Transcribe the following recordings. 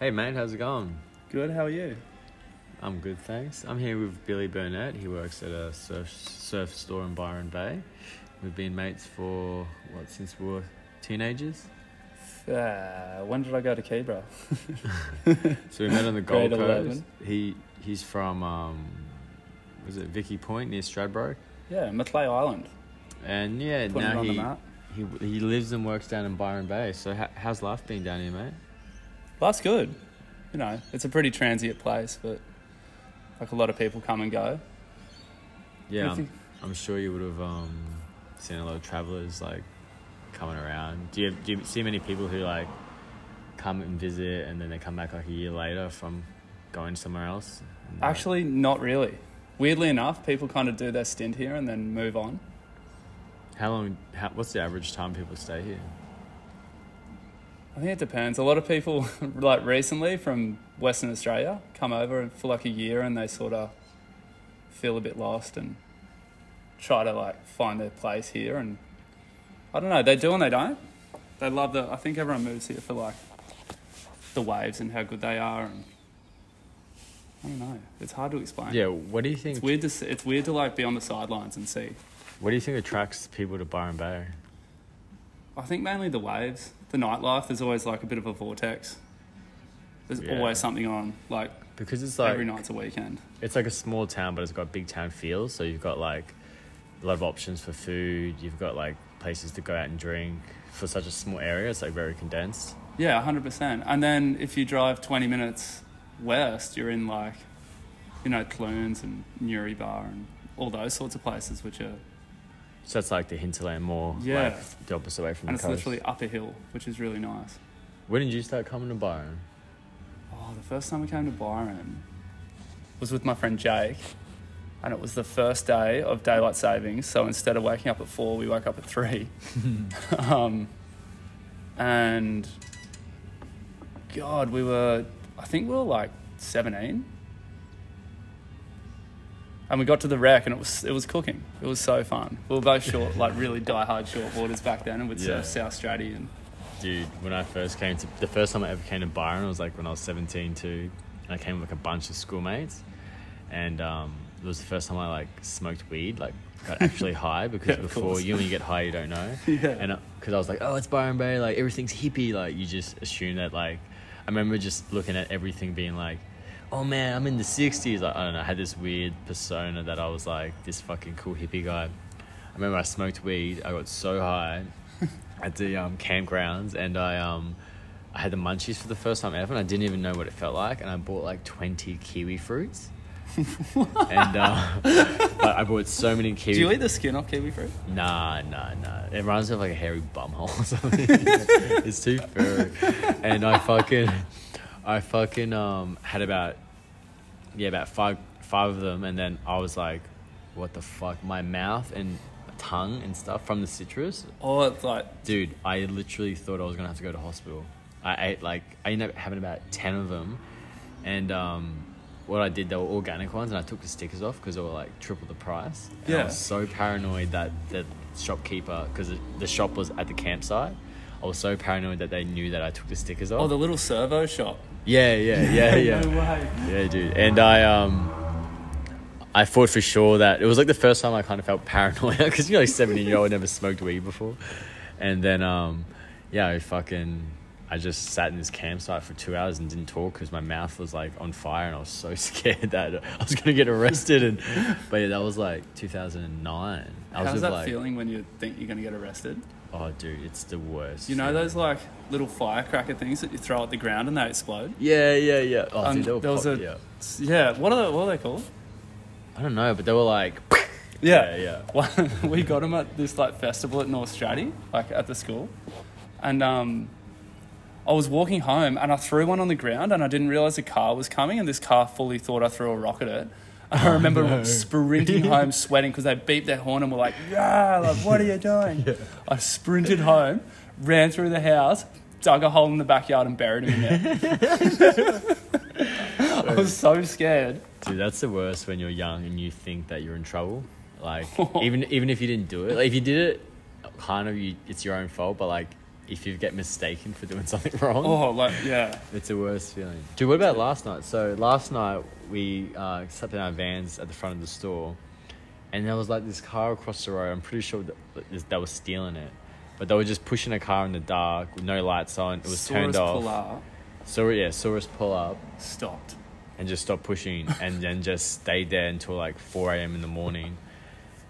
Hey mate, how's it going? Good, how are you? I'm good, thanks. I'm here with Billy Burnett. He works at a surf surf store in Byron Bay. We've been mates for what since we were teenagers. Uh, when did I go to Keebra? So we met on the Gold Coast. 11. He he's from um, was it Vicky Point near Stradbroke? Yeah, Macleay Island. And yeah, Putting now he, he he lives and works down in Byron Bay. So how, how's life been down here, mate? That's good. You know, it's a pretty transient place, but like a lot of people come and go. Yeah, I'm, I'm sure you would have um, seen a lot of travelers like coming around. Do you do you see many people who like come and visit and then they come back like a year later from going somewhere else? Actually, not really. Weirdly enough, people kind of do their stint here and then move on. how long? How, what's the average time people stay here? I think it depends. A lot of people, like recently from Western Australia, come over for like a year and they sort of feel a bit lost and try to like find their place here. And I don't know, they do and they don't. They love the. I think everyone moves here for like the waves and how good they are. And I don't know. It's hard to explain. Yeah, what do you think? It's weird to it's weird to like be on the sidelines and see. What do you think attracts people to Byron Bay? I think mainly the waves, the nightlife. There's always like a bit of a vortex. There's Yeah. always something on. Like Because it's like every night's a weekend. it's like a small town, but it's got big town feel. So you've got like a lot of options for food. You've got like places to go out and drink for such a small area. It's like very condensed. Yeah, hundred percent. And then if you drive twenty minutes west, you're in like, you know, Clunes and Newry Bar and all those sorts of places, which are So that's like the hinterland more, Yeah. like the opposite way from and the it's literally up a hill, which is really nice. When did you start coming to Byron? Oh, the first time I came to Byron was with my friend Jake, and it was the first day of daylight savings. So instead of waking up at four, we woke up at three. um, and God, we were, I think we were like 17. And we got to the wreck and it was it was cooking. It was so fun. We were both short, like really die-hard shortboarders back then and we'd Yeah. surf South Stratty and Dude, when I first came to the first time I ever came to Byron was like when I was seventeen too, and I came with like a bunch of schoolmates, and um, it was the first time I like smoked weed, like got actually high because Yeah, before you when you get high you don't know, Yeah. and because I was like oh it's Byron Bay like everything's hippie like you just assume that like I remember just looking at everything being like oh man I'm in the sixties like I don't know I had this weird persona that I was like this fucking cool hippie guy. I remember I smoked weed. I got so high at the um, campgrounds, and I um, I had the munchies for the first time ever, and I didn't even know what it felt like. And I bought like twenty kiwi fruits, and uh, I bought so many kiwi. Do you eat the skin off kiwi fruit? Nah, nah, nah. It reminds me of like a hairy bumhole or something. it's too furry. And I fucking, I fucking um had about, yeah, about five five of them, and then I was like, what the fuck? My mouth and tongue and stuff from the citrus, Oh, it's like dude. I literally thought I was gonna have to go to hospital. I ate like I ended up having about ten of them, and um. What I did, they were organic ones, and I took the stickers off because they were like triple the price. And I Yeah. was so paranoid that the shopkeeper, because the shop was at the campsite, I was so paranoid that they knew that I took the stickers off. Oh, the little servo shop. Yeah, yeah, yeah, yeah. no way. Yeah, dude. And I um, I thought for sure that it was like the first time I kind of felt paranoid because you're like 17 year old, never smoked weed before, and then um, yeah, I fucking. I just sat in this campsite for two hours and didn't talk because my mouth was like on fire and I was so scared that I was gonna get arrested. And but yeah, that was like 2009. I was How's with that like, feeling when you think you're going to get arrested? Oh dude, it's the worst. You know feeling. those like little firecracker things that you throw at the ground and they explode? Yeah, yeah, yeah. Oh, Um, dude, they were there was pop- a- yeah. Yeah. What are they, what are they called? I don't know, but they were like. Yeah. yeah. One, we got them at this like festival at North Stratty, like at the school, and um, I was walking home and I threw one on the ground and I didn't realize a car was coming and this car fully thought I threw a rock at it. And I remember Oh, no. sprinting home, sweating because they beeped their horn and were like, "Yeah, like what are you doing?" I sprinted home, ran through the house, dug a hole in the backyard and buried him in there. I was so scared. Dude, that's the worst when you're young and you think that you're in trouble. Like even even if you didn't do it, like if you did it, kind of you, it's your own fault. But like if you get mistaken for doing something wrong. Oh, like yeah. It's the worst feeling. Dude, what about last night? So last night we uh, slept in our vans at the front of the store, and there was like this car across the road. I'm pretty sure that they were stealing it, but they were just pushing a car in the dark with no lights on. It was Saw turned off. Pull up, So yeah, saw us pull up stopped. and just stopped pushing, and then just stayed there until like 4 a.m. in the morning,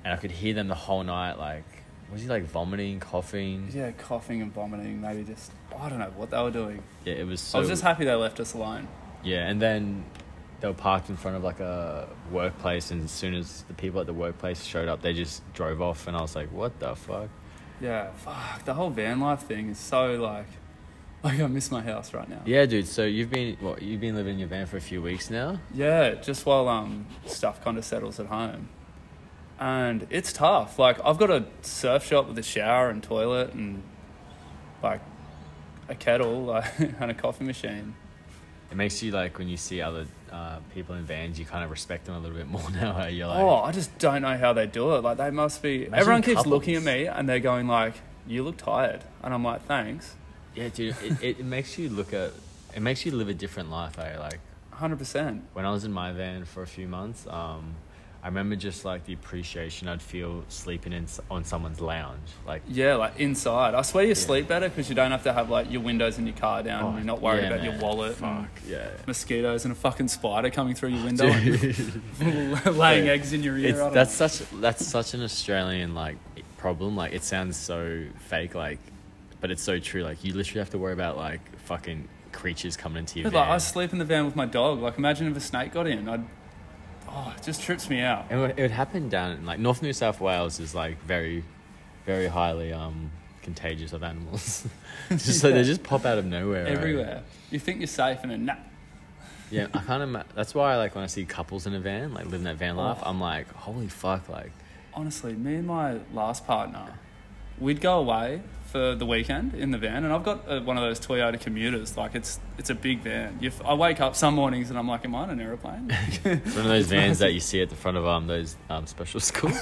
and I could hear them the whole night. Like, was he like vomiting, coughing? Yeah, coughing and vomiting. Maybe just I don't know what they were doing. Yeah, it was so. I was just happy they left us alone. Yeah, and then they were parked in front of like a workplace, and as soon as the people at the workplace showed up, they just drove off, and I was like, "What the fuck?" Yeah, fuck. The whole van life thing is so like, like I miss my house right now. Yeah, dude. So you've been what? You've been living in your van for a few weeks now. Yeah, just while um stuff kind of settles at home, and it's tough. Like I've got a surf shop with a shower and toilet and like a kettle like, and a coffee machine. It makes you like when you see other uh, people in vans, you kind of respect them a little bit more now. You're like, oh, I just don't know how they do it. Like they must be. Imagine everyone keeps couples. looking at me and they're going like, "You look tired," and I'm like, "Thanks." yeah, dude. It, it, makes you look at. It makes you live a different life. Eh? Like Hundred percent. when I was in my van for a few months, um, I remember just like the appreciation I'd feel sleeping in on someone's lounge. Like Yeah, like inside. I swear you Yeah. sleep better because you don't have to have like your windows in your car down. and you're not oh, worried Oh, yeah, about your wallet. Fuck yeah. mosquitoes and a fucking spider coming through your window, and laying Yeah. eggs in your ear. It's that's know. such that's such an Australian like problem. Like it sounds so fake, like, but it's so true. Like you literally have to worry about like fucking creatures coming into your van. like I sleep in the van with my dog. Like imagine if a snake got in. I'd. Oh, it just trips me out. and it would, it would happen down in, like North New South Wales is like very, very highly um contagious of animals. just Yeah. they just pop out of nowhere right? Everywhere. You think you're safe and then nah. Yeah, I kind of. That's why like when I see couples in a van, like living that van life, Oh. I'm like, holy fuck, like. Honestly, me and my last partner, we'd go away for the weekend in the van, and I've got uh one of those Toyota commuters. Like it's it's a big van. You f- I wake up some mornings and I'm like, am I in an aeroplane? One of those vans that you see at the front of um those um special schools.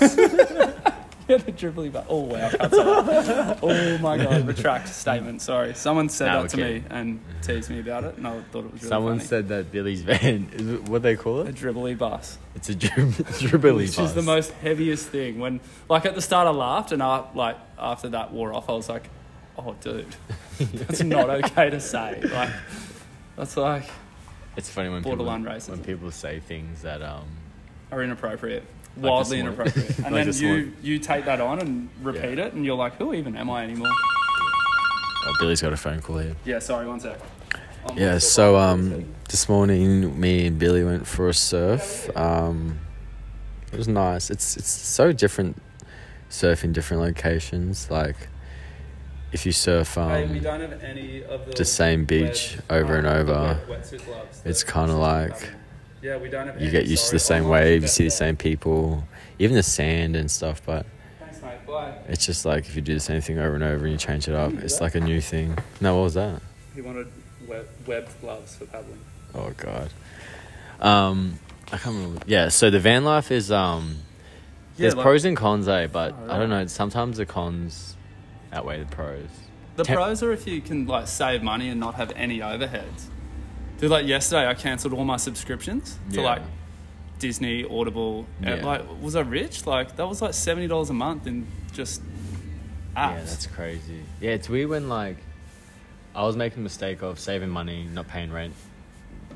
Yeah, the dribbly but Oh wow. Oh my god, retract statement. Sorry, someone said Nah, that to okay. me and teased me about it, and I thought it was really Someone funny. said that Billy's van is it what they call it? a it. dribbly bus. It's a drib- dribbly bus. Which is the bus. most heaviest thing. When like at the start I laughed and I like after that wore off I was like, Oh dude, that's not okay to say. Like that's like It's funny when people racism. when people say things that um are inappropriate. Like Wildly this inappropriate. And Like then this you, one. you take that on and repeat Yeah. it and you're like, Who even am I anymore? oh, Billy's got a phone call here. Yeah, sorry, one sec. I'm Yeah, so um, this morning me and Billy went for a surf. Um, it was nice. It's it's so different surfing different locations. Like if you surf Hey, we um, don't have any of the the same beach over and over, wetsuit it's kinda like had. Yeah, we don't have you get used to the same I'm wave. You see the same people, even the sand and stuff. But Thanks, mate. Bye. it's just like if you do the same thing over and over and you change it up, it's like a new thing. No, what was that? He wanted web- webbed gloves for paddling. Oh god. Um, I can't remember. Yeah, so the van life is um, there's like- pros and cons, eh? But Oh, I don't know. Sometimes the cons outweigh the pros. The Tem- pros are if you can like save money and not have any overheads. Dude, like yesterday, I cancelled all my subscriptions to Yeah. like Disney, Audible. and, Yeah. like, was I rich? Like that was like seventy dollars a month in just apps. Yeah, that's crazy. Yeah, it's weird when like I was making the mistake of saving money, not paying rent,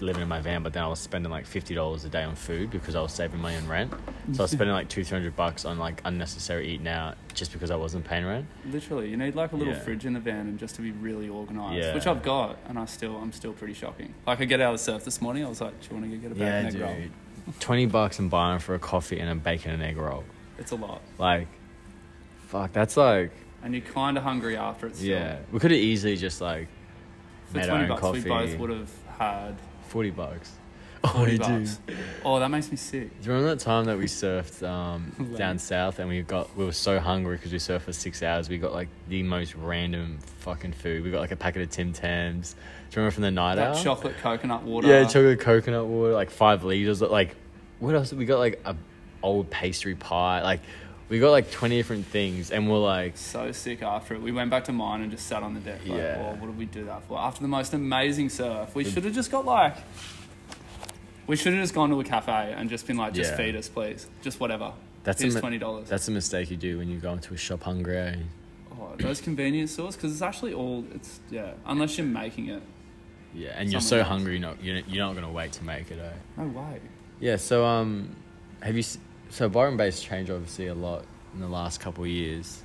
living in my van, but then I was spending like fifty dollars a day on food because I was saving money on rent. So I was spending like two, three hundred bucks on like unnecessary eating out just because I wasn't paying rent. Literally, you need like a little Yeah. fridge in the van and just to be really organised, Yeah. which I've got, and I still, I'm still pretty shocking. Like I get out of the surf this morning, I was like, "Do you want to go get a Yeah, bacon egg roll?" dude. Twenty bucks and buying for a coffee and a bacon and egg roll. It's a lot, Like, fuck, that's like, and you're kind of hungry after it. Still. yeah. We could have easily just like for made our twenty own bucks, coffee. we both would have had forty bucks. Oh, forty you bucks. do. Oh, that makes me sick. Do you remember that time that we surfed um, down south and we got we were so hungry because we surfed for six hours. We got like the most random fucking food. We got like a packet of Tim Tams. Do you remember from the night That out? chocolate coconut water. Yeah, chocolate coconut water, like five liters. Like, what else? We got like a old pastry pie. Like, we got like twenty different things, and we're like, So sick after it. We went back to mine and just sat on the deck. Like, Yeah. "Oh, what did we do that for? After the most amazing surf, we should have just got like. We should have just gone to a cafe and just been like, just Yeah. feed us, please. Just whatever. That's a Here's mi- twenty dollars. that's a mistake you do when you go into a shop hungry. eh? Oh, those convenience stores because it's actually all it's yeah. Unless you're making it, Yeah, and you're so Someone else. hungry, you're not you're, you're not gonna wait to make it. Eh? no way. Yeah. So um, have you s- so Byron Bay's changed obviously a lot in the last couple of years.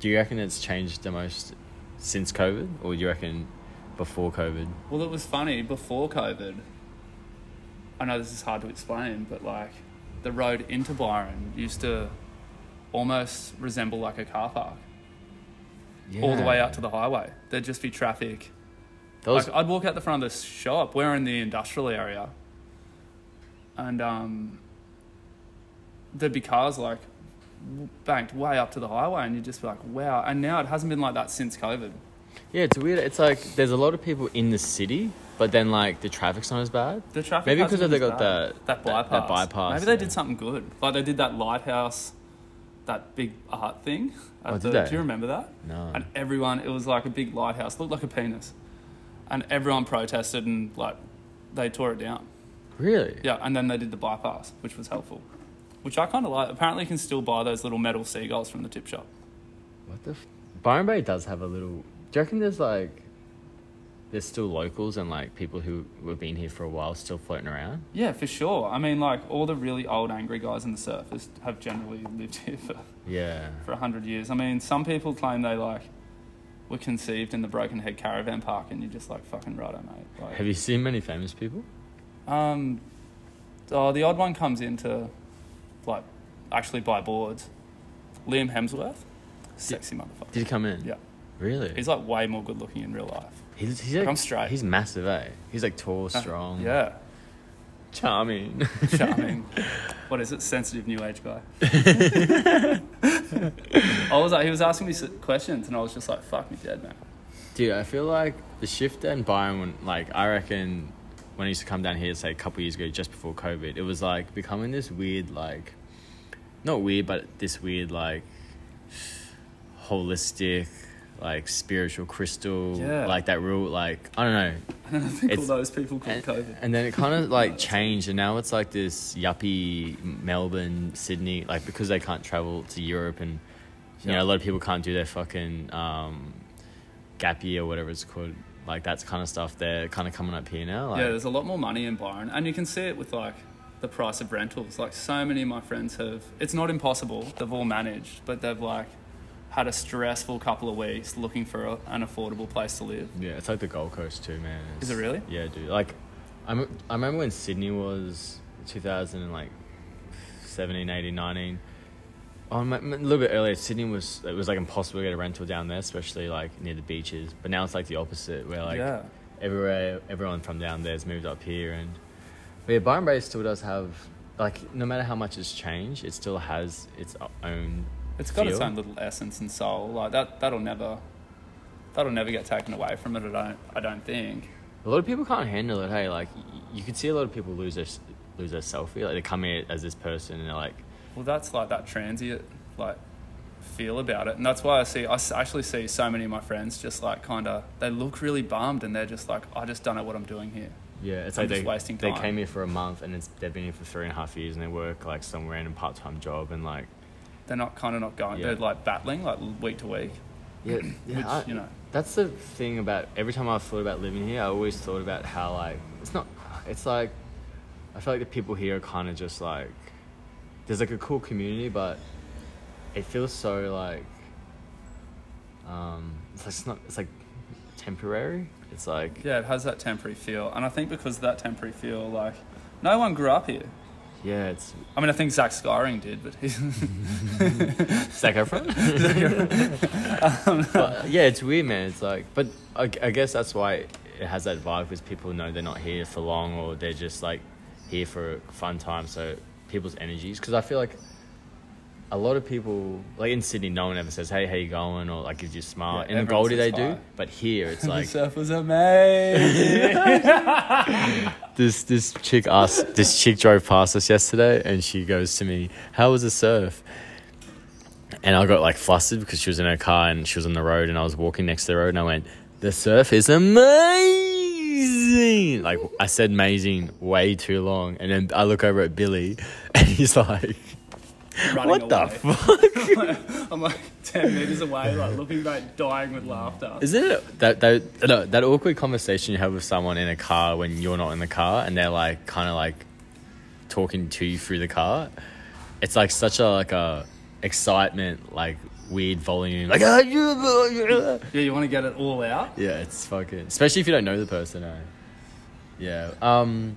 Do you reckon it's changed the most since COVID, or do you reckon before COVID? Well, it was funny before COVID. I know this is hard to explain, but like the road into Byron used to almost resemble like a car park. Yeah. all the way out to the highway. There'd just be traffic. Those, Like I'd walk out the front of the shop. We're in the industrial area, and um, there'd be cars like banked way up to the highway, and you'd just be like, "Wow!" And now it hasn't been like that since COVID. yeah, it's weird. It's like there's a lot of people in the city, but then like the traffic's not as bad. The traffic Maybe because they got bad. that- that that- bypass. that bypass, Maybe they yeah. did something good. Like they did that lighthouse, that big art thing. Oh, did they? Do you remember that? No. and everyone it was like a big lighthouse looked like a penis and everyone protested and like they tore it down Really? yeah and then they did the bypass which was helpful which i kind of like apparently you can still buy those little metal seagulls from the tip shop What the? F- Byron Bay does have a little. Do you reckon there's like, there's still locals and like people who have been here for a while still floating around? yeah for sure i mean like all the really old angry guys in the surfers have generally lived here for Yeah. for 100 years i mean some people claim they like were conceived in the broken head caravan park and you're just like fucking righto mate like, Have you seen many famous people? Um, oh, the odd one comes in to, like, actually buy boards. Liam Hemsworth, sexy motherfucker. Did he come in? Yeah, Really? he's like way more good looking in real life. He's, he's Like, I'm straight. He's massive, eh? He's like tall, Uh, strong. Yeah, Charming. charming. what is it? Sensitive new age guy. I was like, he was asking me questions, and I was just like, "Fuck me dead, man." Dude, I feel like the shift in Byron, like, I reckon when I used to come down here, say, a couple years ago, just before COVID, it was like becoming this weird, like, not weird, but this weird, like, holistic, like, spiritual crystal, Yeah. like that real, like, I don't know. I think all those people called And, COVID. and then it kind of like changed, and now it's like this yuppie Melbourne, Sydney, like because they can't travel to Europe, and you know a lot of people can't do their fucking um, gap year or whatever it's called. Like that's kind of stuff they're kind of coming up here now. Like, yeah, there's a lot more money in Byron, and you can see it with like the price of rentals. Like so many of my friends have. It's not impossible. They've all managed, but they've like had a stressful couple of weeks looking for a, an affordable place to live. yeah, it's like the Gold Coast too, man. Is it really? Yeah, dude. Like, I'm, I remember when Sydney was 2000 and like 17, 18, 19. Oh, a little bit earlier, Sydney was it was like impossible to get a rental down there, especially like near the beaches. But now it's like the opposite, where like yeah, everywhere, everyone from down there's moved up here, and but yeah, Byron Bay still does have like no matter how much it's changed, it still has its own. it's got its own little essence and soul. Like that. That'll never. That'll never get taken away from it. I don't. I don't think. A lot of people can't handle it. Hey, like you can see a lot of people lose their lose their selfie. Like they come here as this person, and they're like, Well, that's like that transient like feel about it, and that's why I see I actually see so many of my friends just like kind of they look really bummed, and they're just like, I just don't know what I'm doing here. Yeah, it's I'm like just they, wasting time. they came here for a month and it's, they've been here for three and a half years and they work like some random part time job and like They're not kind of not going. Yeah. They're like battling like week to week, yeah, which I- you know. that's the thing about every time I've thought about living here, I always thought about how like it's not. It's like I feel like the people here are kind of just like there's like a cool community, but it feels so like um it's like it's not it's like temporary. It's like Yeah, it has that temporary feel, and I think because of that temporary feel, like no one grew up here. yeah, it's I mean, I think Zach Skyring did, but he's Zac Efron. But, yeah, it's weird, man. It's like, but I, I guess that's why it has that vibe because people know they're not here for long or they're just like here for a fun time. So people's energies, because I feel like a lot of people, like in Sydney, no one ever says, "Hey, how you going?" or like gives you a smile. Yeah, in the Goldie, they do, but here it's the like surf was amazing. this this chick asked this chick drove past us yesterday and she goes to me how was the surf and I got like flustered because she was in her car and she was on the road, and I was walking next to the road, and I went, "The surf is amazing!" Like I said, amazing way too long, and then I look over at Billy, and he's like, "What the fuck?" I'm like 10 meters away, like looking back, dying with laughter. Isn't it that that no, that awkward conversation you have with someone in a car when you're not in the car and they're like kind of like talking to you through the car? It's like such a like a excitement, like weird volume, like "Ah, yeah, you want to get it all out? Yeah, it's fucking especially if you don't know the person. Eh? Yeah. Um.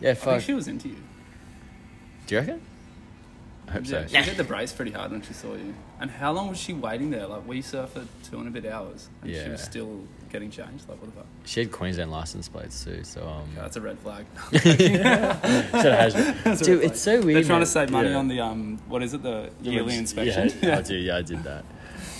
Yeah. I Fuck. think she was into you. Do you reckon? I hope Yeah, so. she hit the brace pretty hard when she saw you. And how long was she waiting there? Like, we surfed for two and a bit hours, and she Yeah. was still getting changed. Like, what the fuck? She had Queensland license plates too, so um. Yeah, that's a red flag. Should've had- Dude, red it's so weird. They're trying man. to save money Yeah. on the um, what is it, the The yearly regis- inspection? Yeah, I do. Yeah, I did that.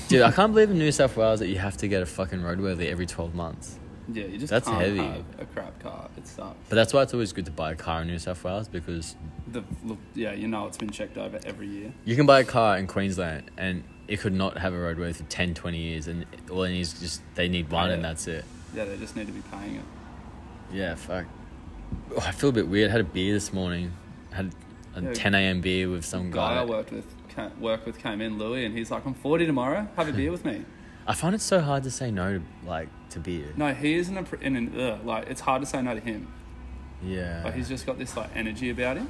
Dude, I can't believe in New South Wales that you have to get a fucking roadworthy every 12 months. Yeah, you just That's can't heavy. have a crap car. It sucks. But that's why it's always good to buy a car in New South Wales because The look, yeah, you know it's been checked over every year. you can buy a car in Queensland and it could not have a roadworthy for 10, 20 years and all they need is just, they need one and that's it. Yeah, they just need to be paying it. Yeah, fuck. Oh, I feel a bit weird. I had a beer this morning. I had a Yeah. 10 a.m. beer with some guy I worked with, ca- work with came in, Louis, and he's like, "I'm 40 tomorrow. Have a beer with me." I find it so hard to say no to, like, to beer. No, he isn't a, in an ugh, like it's hard to say no to him. Yeah. Like he's just got this like energy about him.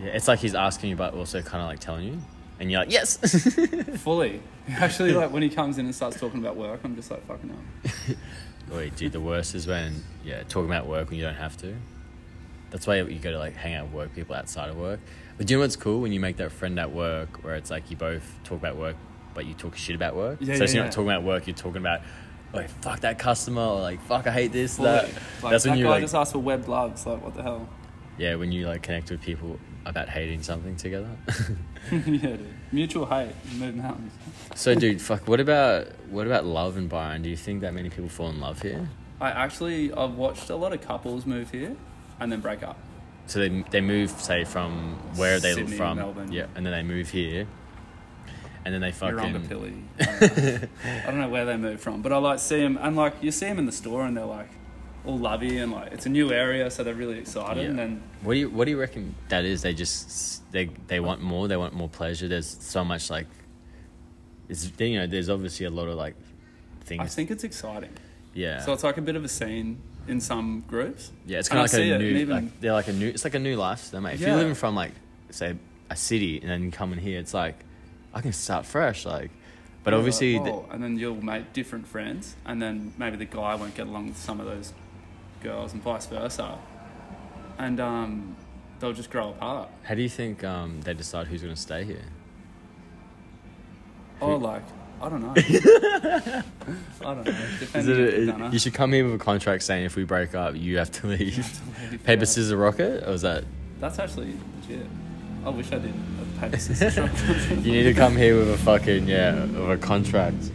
yeah, it's like he's asking you but also kind of like telling you. And you're like, yes! Fully, actually, like when he comes in and starts talking about work, I'm just like, "Fucking hell." Wait, dude, the worst is when yeah, talking about work when you don't have to. That's why you go to like hang out with work people outside of work. But do you know what's cool when you make that friend at work where it's like you both talk about work, but you talk shit about work. Yeah, so yeah, you're yeah. not talking about work, you're talking about like fuck that customer or like fuck I hate this Fully. that. Like, That's that when you guy like just asked for web gloves. Like, what the hell? yeah when you like connect with people about hating something together. yeah, dude. Mutual hate, move mountains. so dude, fuck. What about what about love and Byron? Do you think that many people fall in love here? I actually, I've watched a lot of couples move here and then break up. So they they move say from where they Sydney, live from, Melbourne. yeah, and then they move here, and then they fucking pilly. I don't. I don't know where they move from, but I like see them, and like you see them in the store, and they're like all lovey, and like it's a new area, so they're really excited. Yeah. And then What do you What do you reckon that is? They just they they want more. They want more pleasure. There's so much like, it's you know. There's obviously a lot of like things. I think it's exciting. yeah. So it's like a bit of a scene in some groups. yeah, it's kind of like a new. even- like, they're like a new. It's like a new lifestyle, mate. If Yeah. you're living from like say a city and then you come in here, it's like I can start fresh. Like, but obviously, like, the- "Whoa," and then you'll make different friends, and then maybe the guy won't get along with some of those girls, and vice versa, and um, they'll just grow apart. how do you think um, they decide who's going to stay here? Or like, I don't know. I don't know. Is Depending it a, you should come here with a contract saying if we break up, you have to leave. Paper, scissors, rocket? Or was that That's actually legit. I wish I did a paper scissors rock. you need to come here with a fucking yeah, with a contract.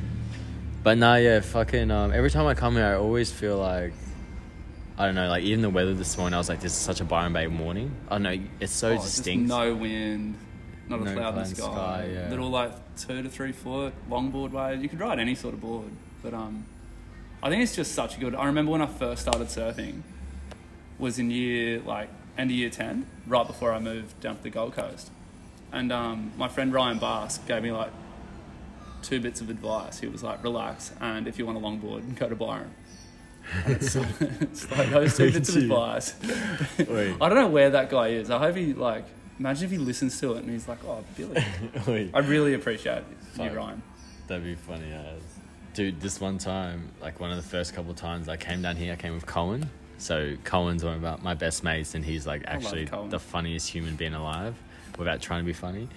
But nah, yeah, fucking. Um, every time I come here, I always feel like I don't know, like even the weather this morning, I was like, this is such a Byron Bay morning. I don't know, it's so Oh, just distinct. no wind, not a No cloud in the sky. sky, yeah. Little like two to three foot longboard wave. You could ride any sort of board, but um, I think it's just such a good. I remember when I first started surfing, was in year like end of year ten, right before I moved down to the Gold Coast, and um, my friend Ryan Bass gave me like two bits of advice. He was like, relax, and if you want a longboard, go to Byron. And it's, it's like bits of Gee. advice. I don't know where that guy is. I hope he like. Imagine if he listens to it and he's like, "Oh, Billy." I really appreciate you, Fuck. Ryan. that'd be funny as. Dude, this one time, like one of the first couple of times I came down here, I came with Cohen. So Cohen's one of my best mates, and he's like actually Cohen. the funniest human being alive, without trying to be funny.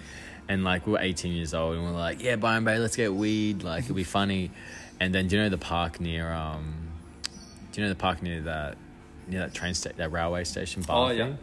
And like we were 18 years old, and we are like, yeah, Byron Bay, let's get weed, like it'll be funny. And then do you know the park near um, do you know the park near that near that train sta- that railway station bar Oh, yeah. thing?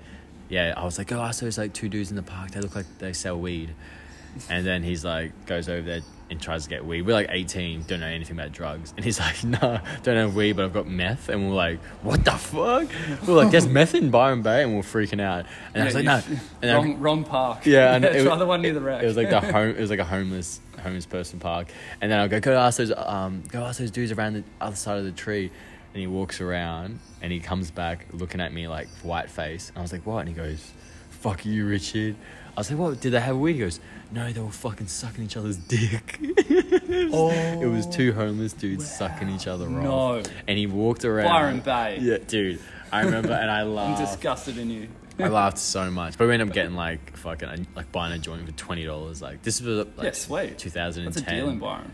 Yeah, I was like, oh, I saw there's like two dudes in the park. They look like they sell weed. And then he's like, goes over there, and tries to get weed. We're like 18, don't know anything about drugs. And he's like, no, don't have weed, but I've got meth. And we're like, what the fuck? We're like, there's meth in Byron Bay. And we're freaking out. And I was like, no. And I- wrong, wrong park. Yeah, and it try was- the one near the wreck. It was like the home. It was like a homeless homeless person park. And then I'll go go ask those um go ask those dudes around the other side of the tree. And he walks around and he comes back looking at me like white face. And I was like, what? And he goes, fuck you, Richard. I was like, what? Did they have weed? He goes, no, they were fucking sucking each other's dick. Oh, it was two homeless dudes sucking each other No. off. And he walked around. Byron Bay. Yeah, dude. I remember, and I laughed. I'm disgusted in you. I laughed so much, but we ended up getting like fucking like buying a joint for twenty dollars. Like this was like yeah, sweet. 2010. That's a deal in Byron.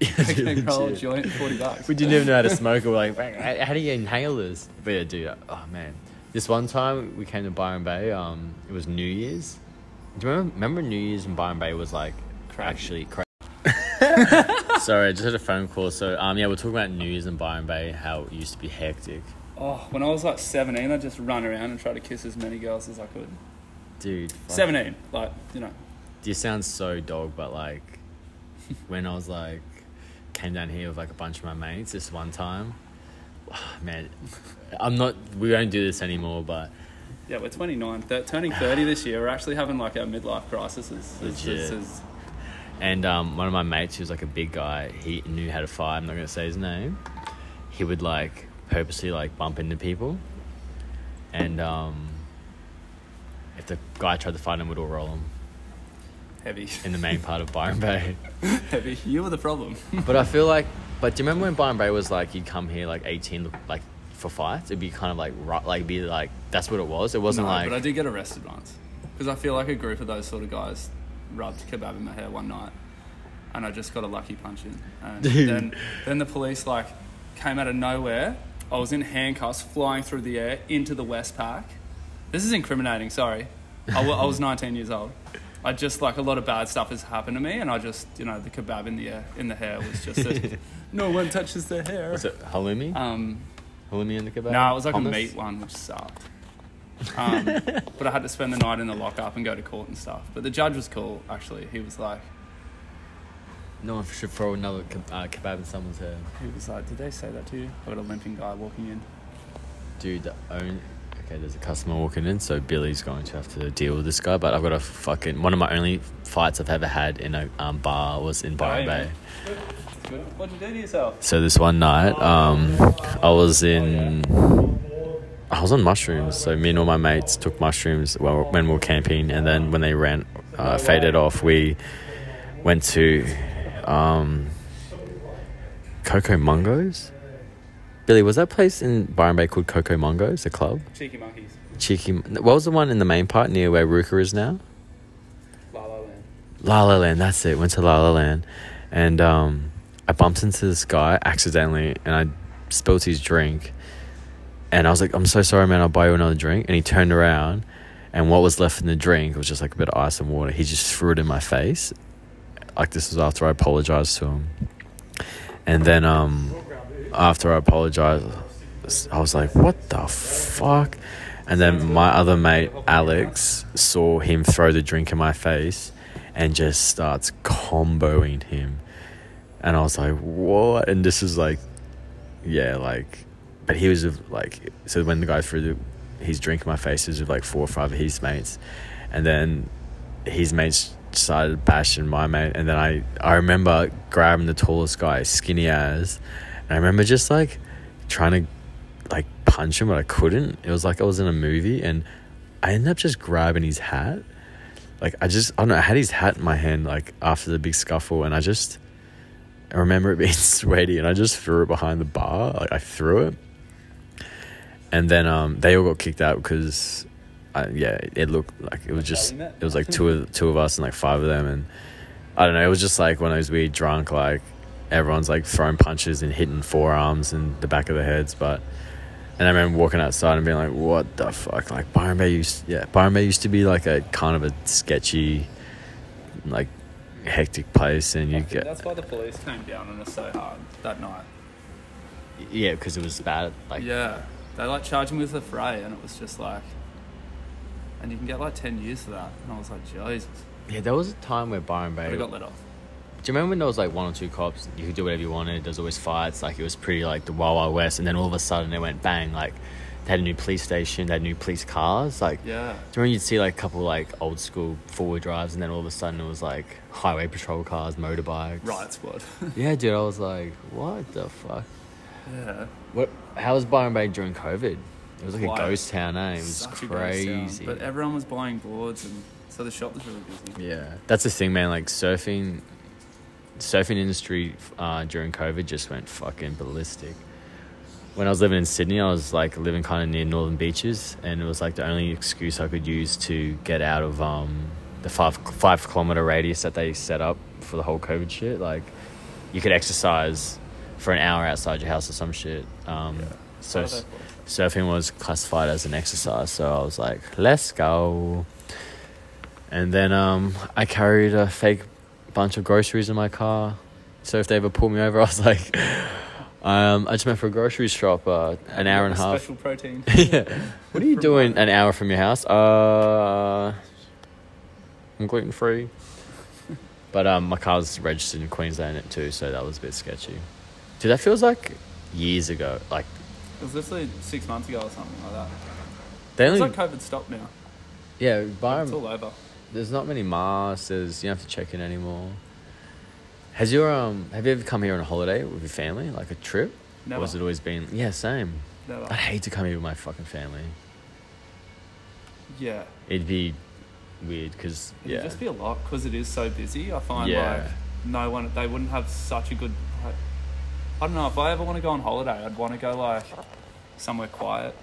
Yeah, Take a legit. joint, forty bucks. We didn't even know how to smoke. We were like, how, how do you inhale this? But yeah, dude. Oh man, this one time we came to Byron Bay. Um, it was New Year's. Do you remember? Remember New Year's in Byron Bay was like Crazy. actually crazy. Sorry, I just had a phone call. So um, yeah, we're talking about New Year's in Byron Bay. How it used to be hectic, Oh, when I was like 17, I just run around and try to kiss as many girls as I could. dude. fuck. 17, like you know. This sounds so dog, but like when I was like came down here with like a bunch of my mates this one time, man, I'm not. We don't do this anymore, but Yeah, we're 29, th- turning 30 this year. We're actually having like our midlife crisis. It's, Legit. It's, it's, and um, one of my mates who was like a big guy, he knew how to fight. I'm not gonna say his name. He would like purposely like bump into people, and um, if the guy tried to fight him, would all roll him heavy. in the main part of Byron Bay. heavy. You were the problem. But I feel like, but do you remember when Byron Bay was like, you'd come here like 18, like for fights? It'd be kind of like, like, be like, that's what it was. It wasn't no, like, but I did get arrested once because I feel like a group of those sort of guys rubbed kebab in my hair one night, and I just got a lucky punch in. And then, then the police like came out of nowhere. I was in handcuffs, flying through the air into the West Westpac. This is incriminating. Sorry, I wa- I was 19 years old. I just like a lot of bad stuff has happened to me, and I just you know the kebab in the air in the hair was just a, no one touches their hair. was it halloumi? Um, halloumi in the kebab? no, it was like Hummus? a meat one, which sucked. Um, but I had to spend the night in the lockup and go to court and stuff. But the judge was cool, actually. He was like, No one should throw another ke- uh, kebab in someone's hair. he was like, did they say that to you? I got a limping guy walking in. Dude, the only. Okay, there's a customer walking in, so Billy's going to have to deal with this guy. But I've got a fucking. One of my only fights I've ever had in a um, bar was in Byron Bay. What'd you do to yourself? So this one night, um, I was in, I was on mushrooms. So me and all my mates took mushrooms when we were camping, and then when they ran, uh, faded off, we went to, um, Cocomangas. Billy, was that place in Byron Bay called Cocomangas, the club? Cheeky monkeys. Cheeky. What was the one in the main part near where Ruka is now? La La Land. La La Land, that's it. Went to La La Land, and um, I bumped into this guy accidentally, and I spilled his drink. And I was like, "I'm so sorry, man. I'll buy you another drink." And he turned around, and what was left in the drink was just like a bit of ice and water. He just threw it in my face. Like this was after I apologized to him, and then um, after I apologized, I was like, "What the fuck?" And then my other mate Alex saw him throw the drink in my face and just starts comboing him. And I was like, what? And this is like, yeah, like, but he was like, so when the guy threw the, his drink in my face, it was with like four or five of his mates. And then his mates started bashing my mate. And then I, I remember grabbing the tallest guy, skinny as. And I remember just like trying to like punch him, but I couldn't. It was like I was in a movie. And I ended up just grabbing his hat like I just I don't know I had his hat in my hand like after the big scuffle and I just I remember it being sweaty and I just threw it behind the bar like I threw it and then um they all got kicked out because I, yeah it looked like it was just it was like two of two of us and like five of them and I don't know it was just like when I was weird drunk like everyone's like throwing punches and hitting forearms and the back of the heads but and I remember walking outside and being like, "What the fuck?" Like Byron Bay used, yeah, Byron Bay used to be like a kind of a sketchy, like hectic place, and you get That's why the police came down on us so hard that night. yeah, because it was bad. Like yeah, they like charged me with the fray, and it was just like, and you can get like ten years for that. And I was like, Jesus, yeah, there was a time where Byron but Bay, I got let off. Do you remember when there was like one or two cops? You could do whatever you wanted. There was always fights. Like it was pretty like the Wild Wild West, and then all of a sudden it went bang. Like they had a new police station. They had new police cars. Like Yeah. do you remember you'd see like a couple like old school four wheel drives, and then all of a sudden it was like highway patrol cars, motorbikes. Riot squad. Yeah, dude. I was like, what the fuck? yeah. What? How was Byron Bay during COVID? It was like Quiet. a ghost town, eh? It was Such town. crazy. But everyone was buying boards, and so the shop was really busy. Yeah, that's the thing, man. Like surfing, surfing industry uh, during COVID just went fucking ballistic. When I was living in Sydney, I was like living kind of near northern beaches, and it was like the only excuse I could use to get out of um, the five five kilometer radius that they set up for the whole COVID shit. Like, you could exercise for an hour outside your house or some shit. Um, So they for? surfing was classified as an exercise, so I was like, let's go. And then um, I carried a fake bunch of groceries in my car. So if they ever pull me over, I was like, um, I just went for a grocery shop uh, an hour and a half. Special protein. yeah. What are you doing an hour from your house? Uh, I'm gluten free. but um, my car's registered in Queensland too, so that was a bit sketchy. Dude, that feels like years ago. Like It was literally six months ago or something like that. they It's only, like COVID stopped now. yeah, It's all over. There's not many masks. There's you don't have to check in anymore. Has your um have you ever come here on a holiday with your family, like a trip? Never. Or has it always been yeah, same. Never. I'd hate to come here with my fucking family. Yeah. It'd be weird because yeah. It'd just be a lot because it is so busy. I find Yeah. like no one, they wouldn't have such a good. Like, I don't know. If I ever want to go on holiday, I'd want to go like somewhere quiet,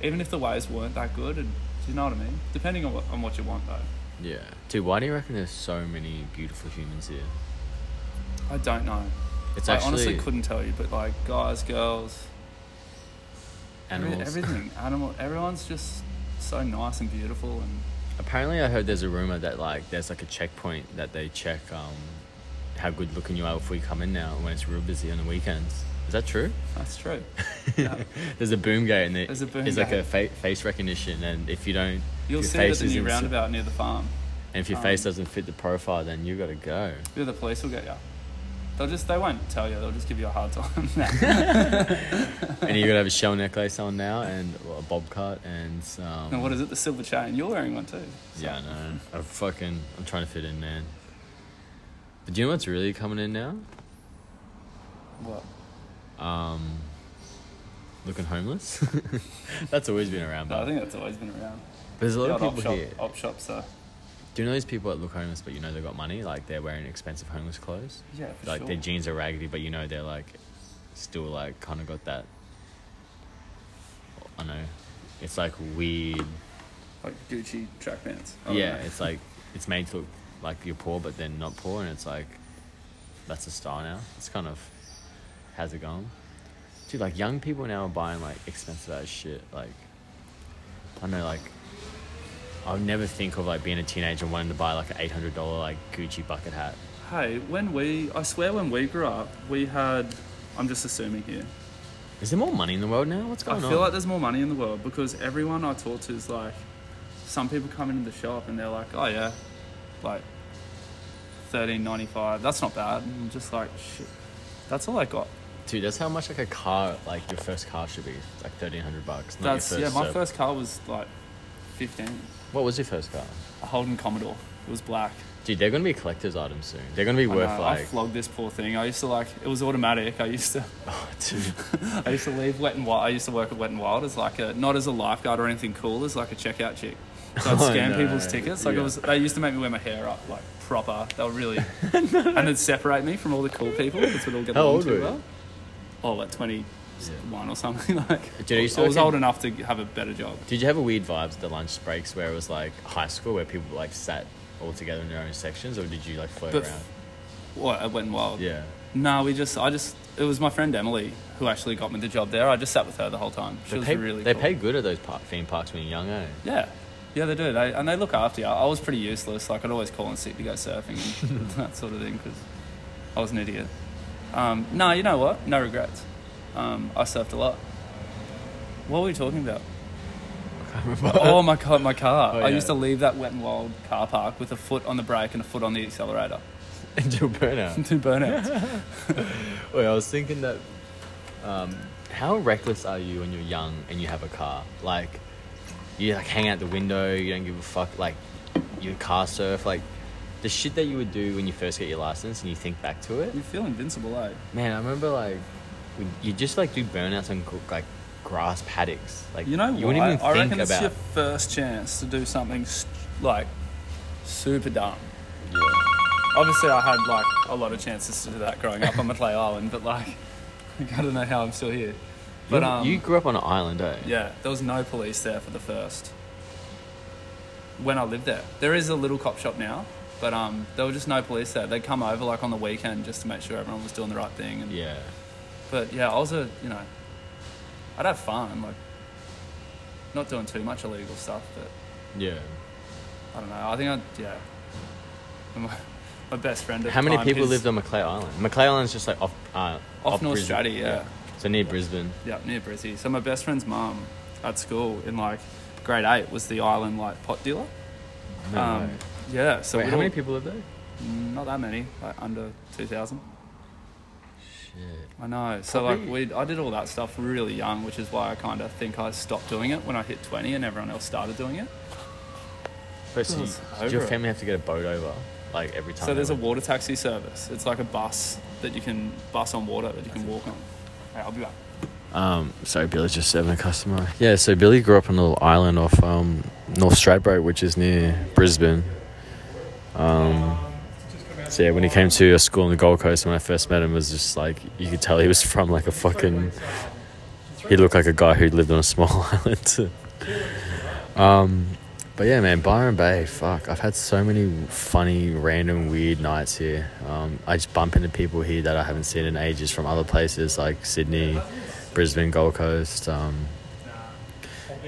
even if the waves weren't that good. And do you know what I mean? Depending on what, on what you want, though. Yeah. Dude, why do you reckon there's so many beautiful humans here? I don't know. It's I actually honestly couldn't tell you, but like guys, girls, every- animals. everything, animal, everyone's just so nice and beautiful, and Apparently, I heard there's a rumor that like there's like a checkpoint that they check um how good looking you are before you come in now when it's real busy on the weekends. Is that true? that's true. Yeah. There's a boom gate and it- There's a boom like a fa- face recognition, and if you don't, You'll see it at face the new roundabout near the farm. and if your Um, face doesn't fit the profile, then you gotta go. Yeah, the police will get you. They'll just they won't tell you. They'll just give you a hard time. and you gotta have a shell necklace on now and a bob cut and um, and what is it? The silver chain. You're wearing one too. So- Yeah, I know. I'm fucking. I'm trying to fit in, man. But do you know what's really coming in now? What? Um, looking homeless. That's always been around, No, I think that's always been around. there's a lot The of old op people shop, here. op shops. So Do you know these people that look homeless, but you know they've got money? Like they're wearing expensive homeless clothes. yeah, for like sure. their jeans are raggedy, but you know they're like still like kind of got that. I know, it's like weird. like Gucci track pants. I Yeah, know. it's like it's made to look like you're poor, but then not poor, and it's like that's a style now. It's kind of how's it going, dude? Like young people now are buying like expensive ass shit. Like I know, like I would never think of like being a teenager and wanting to buy like an eight hundred dollar like Gucci bucket hat. Hey, when we, I swear, when we grew up, we had. I'm just assuming here. Is there more money in the world now? What's going on? I feel on? like there's more money in the world because everyone I talk to is like, some people come into the shop and they're like, oh yeah, like, thirteen ninety five. That's not bad. And I'm just like, shit. That's all I got. Dude, that's how much like a car, like your first car should be. It's like thirteen hundred bucks. Not That's your yeah. My first car was like fifteen. What was your first car? A Holden Commodore. It was black. Dude, they're gonna be collector's items soon. They're gonna be I, worth know, I like. flogged this poor thing. I used to like it was automatic. I used to Oh, dude. I used to leave Wet and Wild. I used to work at Wet and Wild as like a not as a lifeguard or anything cool, as like a checkout chick. So I'd Oh, scan no. people's tickets. Like Yeah. it was, they used to make me wear my hair up like proper. They were really, and it'd separate me from all the cool people because we'd all get How along old too were you? well. Oh, like twenty one or something like. Used to I was work in- old enough to have a better job. Did you have a weird vibes at the lunch breaks where it was like high school where people like sat all together in their own sections, or did you like float But around? what at went Wild? Yeah. No, we just I just it was my friend Emily who actually got me the job there. I just sat with her the whole time. She They was pay, really they cool. pay good at those park, theme parks when you're young, eh? Yeah, yeah, they do. They, and they look after you. I was pretty useless. Like I'd always call and sick to go surfing and that sort of thing because I was an idiot. Um, no, you know what? No regrets. Um, I surfed a lot. What were we talking about? oh my god, my car! Oh, I yeah. used to leave that wet and wild car park with a foot on the brake and a foot on the accelerator. Until burnout. Two burnouts. Wait, I was thinking that. Um, how reckless are you when you're young and you have a car? Like, you like hang out the window, you don't give a fuck. Like, you car surf, like the shit that you would do when you first get your license, and you think back to it. you feel invincible, eh? Man, I remember like when you just like do burnouts on like grass paddocks. Like You know you what? wouldn't even I think reckon it's your first chance to do something st- like super dumb. Yeah. Obviously, I had like a lot of chances to do that growing up on Macleay Island, but like, I don't know how I'm still here. But you, um, you grew up on an island, eh? yeah, there was no police there for the first. When I lived there, there is a little cop shop now, but um, there were just no police there. They'd come over like on the weekend just to make sure everyone was doing the right thing. And, Yeah. But yeah, I was a you know, I'd have fun, like not doing too much illegal stuff, but Yeah. I don't know. I think I yeah. My, my best friend. How many people lived on Macleay Island? Macleay Island's just like off uh, off North Brisbane. Straddie? Yeah. So near Brisbane. yeah, near Brizzy. So my best friend's mum at school in like grade eight was the island like pot dealer. No um. Yeah. So Wait, we'd how many people live there? Not that many, like under two thousand. Shit. I know. So Probably- like we, I did all that stuff really young, which is why I kind of think I stopped doing it when I hit twenty, and everyone else started doing it. But so you, did your over it. family have to get a boat over, like every time? So there's a went? water taxi service. It's like a bus that you can bus on water that you can walk on. Hey, I'll be back. Um, sorry, Billy's just serving a customer. Yeah, so Billy grew up on a little island off um, North Stradbroke, which is near Brisbane. Um, so yeah, when he came to a school on the Gold Coast, when I first met him, was just like you could tell he was from like a fucking. He looked like a guy who lived on a small island. um, but yeah, man, Byron Bay, fuck, I've had so many funny, random, weird nights here. Um, I just bump into people here that I haven't seen in ages from other places like Sydney, Brisbane, Gold Coast. Um,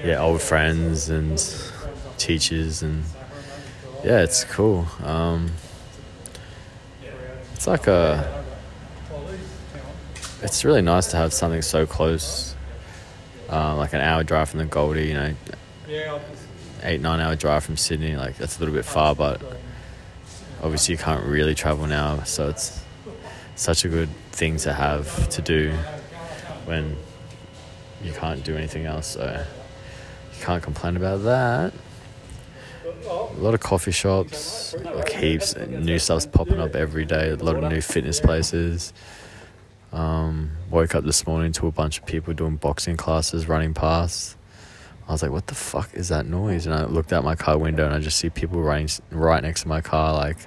yeah, old friends and teachers, and yeah, it's cool. Um, it's like a. It's really nice to have something so close, uh, like an hour drive from the Goldie. You know, eight nine hour drive from Sydney. Like that's a little bit far, but obviously you can't really travel now. So it's such a good thing to have to do when you can't do anything else. So you can't complain about that. A lot of coffee shops, like heaps, new stuff's popping up every day. A lot of new fitness places. Um, woke up this morning to a bunch of people doing boxing classes running past. I was like, "What the fuck is that noise?" And I looked out my car window and I just see people running right next to my car, like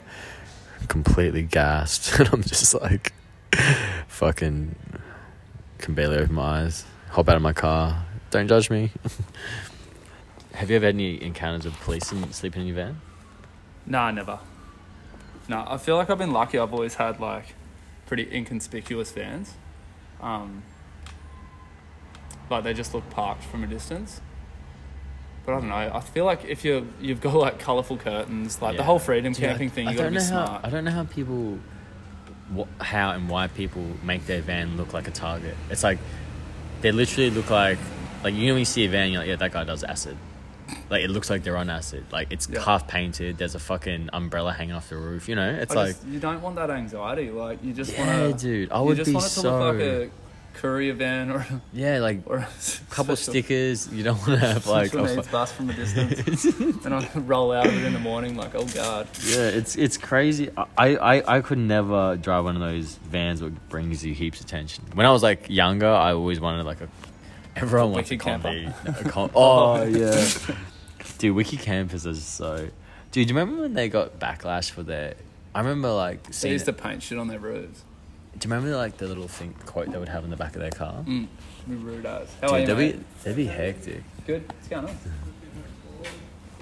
completely gassed, and I'm just like, fucking, can barely open my eyes. Hop out of my car. Don't judge me. Have you ever had any encounters with police and sleeping in your van? Nah, never. Nah, I feel like I've been lucky. I've always had like pretty inconspicuous vans. Um, like they just look parked from a distance. But I don't know. I feel like if you you've got like colourful curtains, like the whole freedom Dude, I- camping thing, I you gotta be how, smart. I don't know how people, wh- how and why people make their van look like a target. It's like they literally look like, like you know when you see a van, you're like, yeah, that guy does acid. Like it looks like they're on acid. Like it's Yeah. half painted. There's a fucking umbrella hanging off the roof. You know, it's I like, just- you don't want that anxiety. Like you just yeah, want to. dude. I You would just be want it to so. look like a courier van or yeah, like or a couple special- stickers. You don't want to have like. special a needs bus from a distance, and I roll out of it in the morning like, oh god. Yeah, it's it's crazy. I, I, I could never drive one of those vans that brings you heaps of attention. When I was like younger, I always wanted like a. Everyone wants a Kombi. a com- oh yeah, dude, Wicked campers are so. Dude, do you remember when they got backlash for their? I remember like They seeing. used it- to paint shit on their roofs. Do you remember like the little thing quote they would have in the back of their car? Mm. We rude as. How are you, they'd be mate? they'd be hectic. Good. What's going on?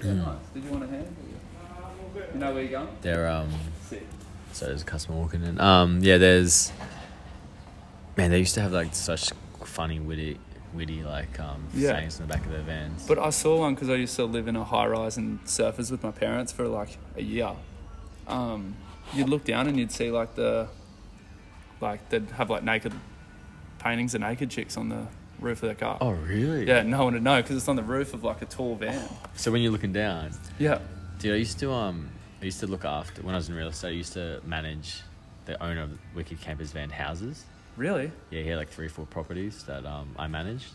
Yeah, nice. Did you want a hand? You know where you're going? They're um. Sick. So there's a customer walking in. Um, yeah, there's. Man, they used to have like such funny, witty, witty like um Yeah. sayings in the back of their vans. But I saw one because I used to live in a high rise and surfers with my parents for like a year. Um, you'd look down and you'd see like the, like they'd have like naked paintings of naked chicks on the roof of their car. oh, really? Yeah, no one would know because it's on the roof of like a tall van. So when you're looking down, Yeah. dude, I used to um, I used to look after when I was in real estate. I used to manage the owner of Wicked Campers Van houses. Really? Yeah, he had like three or four properties that um, I managed,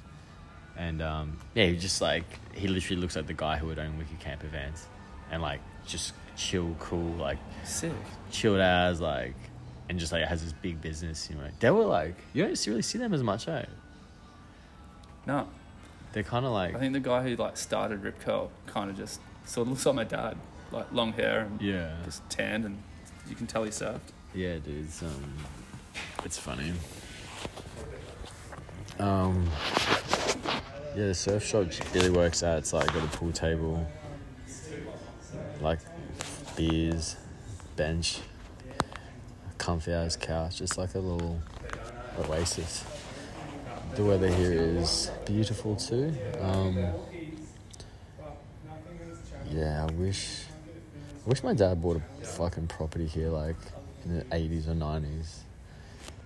and um, yeah, he just like he literally looks like the guy who would own Wicked Camper Vans, and like just chill, cool, like Sick. chilled as like, and just like has this big business. You know, they were like you don't really see them as much, eh? No, They're kind of like I think the guy who like started Rip Curl kind of just sort of looks like my dad, like long hair and yeah, just tanned, and you can tell he surfed. Yeah, dude, um, it's funny. Um, yeah, the surf shop really works out. It's like got a pool table, like beers, bench, comfy ass couch, just like a little oasis. The weather here is beautiful too. Um, yeah, I wish, I wish my dad bought a fucking property here, like in the 80s or 90s.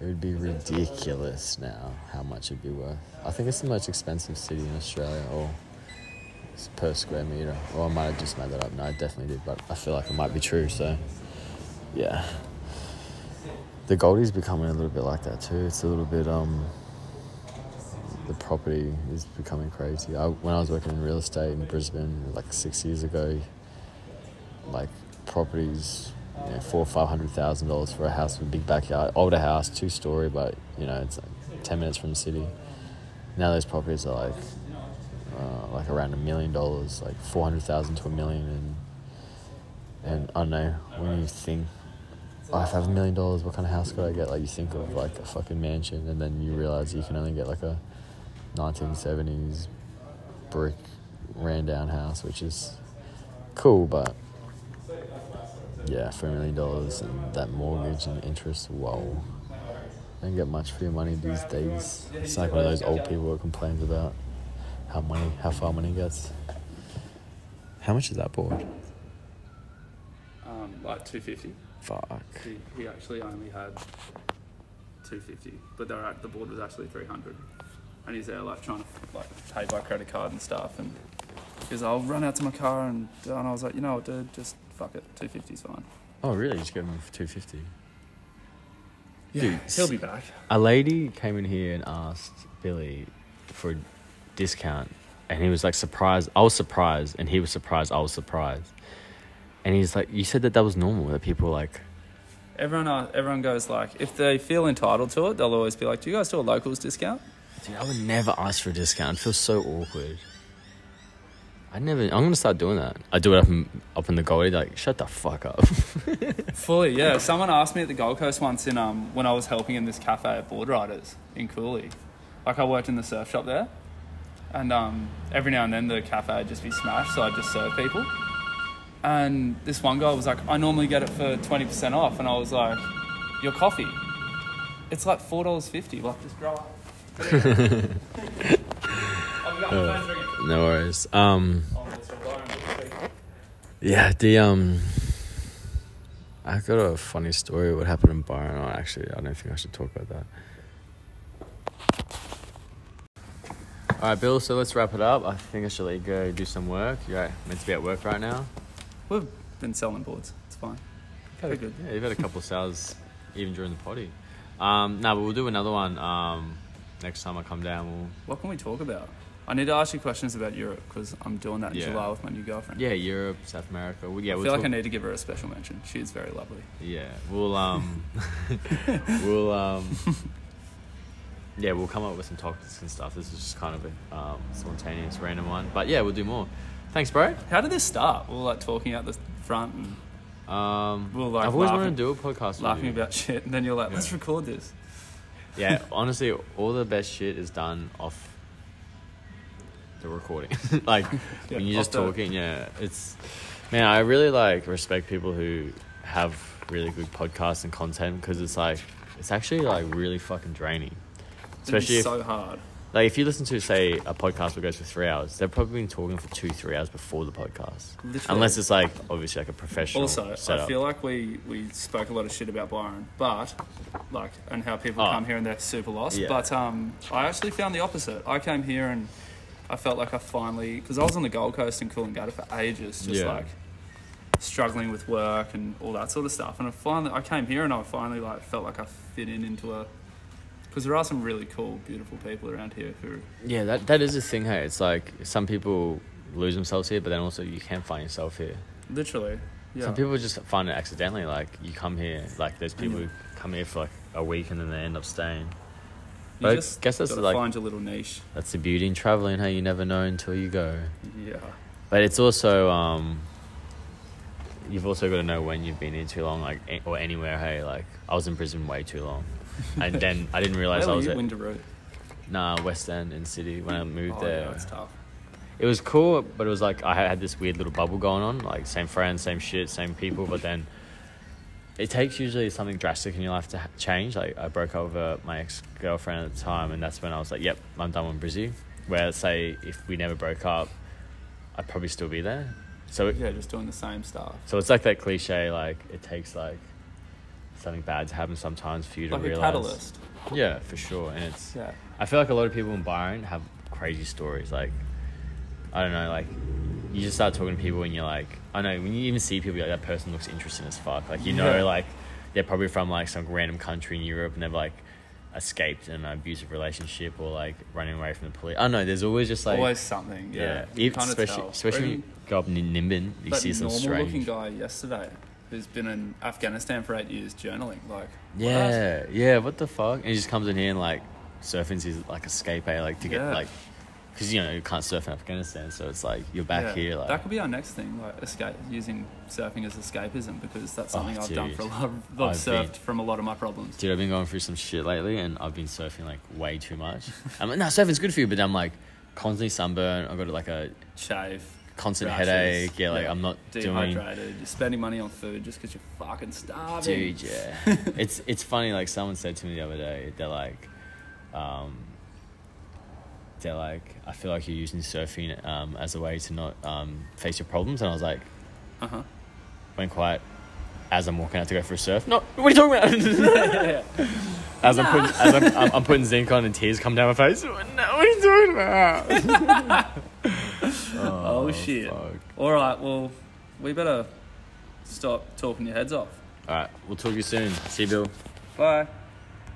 It would be ridiculous now how much it'd be worth. I think it's the most expensive city in Australia, or per square meter. Or I might have just made that up. No, I definitely did, but I feel like it might be true. So, yeah. The Goldie's becoming a little bit like that too. It's a little bit um. The property is becoming crazy. I, when I was working in real estate in Brisbane, like six years ago, like properties, you know, four or five hundred thousand dollars for a house with a big backyard, older house, two story, but you know it's like ten minutes from the city. Now those properties are like uh, like around a million dollars, like four hundred thousand to a million, and and I don't know when you think. Oh, if I have a million dollars, what kind of house could I get? Like you think of like a fucking mansion, and then you realize you can only get like a 1970s brick ran down house, which is cool, but yeah, for a million dollars and that mortgage and interest, whoa. Don't get much for your money these days. It's like one of those old people who complains about how money, how far money gets. How much is that board? Um, like two fifty. Fuck. He, he actually only had two fifty, but they were the board was actually three hundred, and he's there like trying to like pay by credit card and stuff, and goes, "I'll run out to my car," and, and I was like, "You know what, dude, just fuck it, two fifty's fine." Oh, really? Just give him for two fifty. Yeah, Dude, he'll be back. A lady came in here and asked Billy for a discount, and he was like surprised. I was surprised, and he was surprised. I was surprised, and he's like, "You said that that was normal. That people like." Everyone, uh, everyone goes like, if they feel entitled to it, they'll always be like, "Do you guys do a locals discount?" Dude, I would never ask for a discount. It feels so awkward. I never. I'm gonna start doing that. I do it up in up in the Goldie. Like, shut the fuck up. Fully, yeah. Someone asked me at the Gold Coast once in um when I was helping in this cafe at Board Riders in Cooley. Like I worked in the surf shop there, and um every now and then the cafe would just be smashed, so I'd just serve people. And this one guy was like, "I normally get it for twenty percent off," and I was like, "Your coffee? It's like four dollars fifty. Like just grow up." I've got my phone's ringing. no worries. Um. That's all right. Yeah, the um, I got a funny story. What happened in Byron? Oh, actually, I don't think I should talk about that. All right, Bill. So let's wrap it up. I think I should let you go do some work. You're meant to be at work right now. We've been selling boards. It's fine. Very good. Yeah, you've had a couple of sales even during the potty. Um, no, but we'll do another one. Um, next time I come down, we'll What can we talk about? I need to ask you questions about Europe because I'm doing that in Yeah. July with my new girlfriend. yeah, Europe, South America. We'll, yeah, I we'll feel like talk- I need to give her a special mention. She is very lovely. Yeah, we'll um, we'll um, yeah, we'll come up with some topics and stuff. This is just kind of a um, spontaneous, random one, but yeah, we'll do more. Thanks, bro. How did this start? We were like talking out the front and Um, We'll, like, I've always wanted to do a podcast. with laughing you. about shit, and then you're like, "Let's record this." Yeah, honestly, all the best shit is done off the recording. like Yeah, when you're just talking, yeah, it's man. I really like respect people who have really good podcasts and content because it's like it's actually like really fucking draining. Especially if, so hard. like if you listen to say a podcast that goes for three hours, they've probably been talking for two, three hours before the podcast. Literally. Unless it's like obviously like a professional. Also, setup. I feel like we, we spoke a lot of shit about Byron, but like, and how people Oh. come here and they're super lost. Yeah. But um, I actually found the opposite. I came here and I felt like I finally, because I was on the Gold Coast in Coolangatta for ages, just Yeah. like struggling with work and all that sort of stuff. And I finally, I came here and I finally like felt like I fit in into a because there are some really cool, beautiful people around here who Yeah, that that is a thing. Hey, it's like some people lose themselves here, but then also you can find yourself here. literally, yeah, Some people just find it accidentally. Like you come here, like there's people Yeah. who come here for like a week and then they end up staying. You I just guess that's like- find your little niche. That's the beauty in traveling. Hey, you never know until you go. Yeah, But it's also um, you've also got to know when you've been here too long, like or anywhere. Hey, like I was in prison way too long, and then I didn't realize I was at Windaroo? nah West End in City when I moved Oh, there. yeah, it's tough. it was cool, but it was like I had this weird little bubble going on, like same friends, same shit, same people. But then it takes usually something drastic in your life to ha- change. Like I broke over uh, my ex girlfriend at the time, and that's when I was like, "Yep, I'm done with Brizzy." Where say if we never broke up, I'd probably still be there. So it, Yeah, just doing the same stuff. so it's like that cliche, like it takes like something bad to happen sometimes for you to Like realize. catalyst. Yeah, for sure, and it's. Yeah. I feel like a lot of people in Byron have crazy stories. Like, I don't know, like you just start talking to people and you're like, I know when you even see people, like that person looks interesting as fuck. Like you know, Yeah. like they're probably from like some random country in Europe and they've like escaped an abusive relationship or like running away from the police. I don't know. There's always just like Always something. Yeah, yeah, You even, especially especially when you go up in Nimbin, you see some normal looking guy yesterday who's been in Afghanistan for eight years journaling. Like, Yeah, yeah. What the fuck? And he just comes in here and like surfing's his like escape, eh? Like to get Yeah. like, because you know you can't surf in Afghanistan, so it's like you're back yeah, here. Like that could be our next thing, like escape, using surfing as escapism, because that's Oh, something I've done for a lot. Of, I've I've surfed been- from a lot of my problems. Dude, I've been going through some shit lately, and I've been surfing like way too much. I'm like, no, surfing's good for you, but I'm like constantly sunburn. I've got like a Shave, constant rashes, headache. Yeah, like I'm not doing. dehydrated. You're spending money on food just because you're fucking starving. Dude, yeah. it's it's funny. Like someone said to me the other day, they're like, um, they're like, I feel like you're using surfing um, as a way to not um, face your problems, and I was like, Uh huh. went quiet. As I'm walking out to go for a surf, no, what are you talking about? as I'm putting, as I'm, I'm, I'm putting zinc on, and tears come down my face. No, what are you talking about? Oh, shit. fuck. All right. Well, we better stop talking your heads off. All right, we'll talk to you soon. See you, Bill. Bye.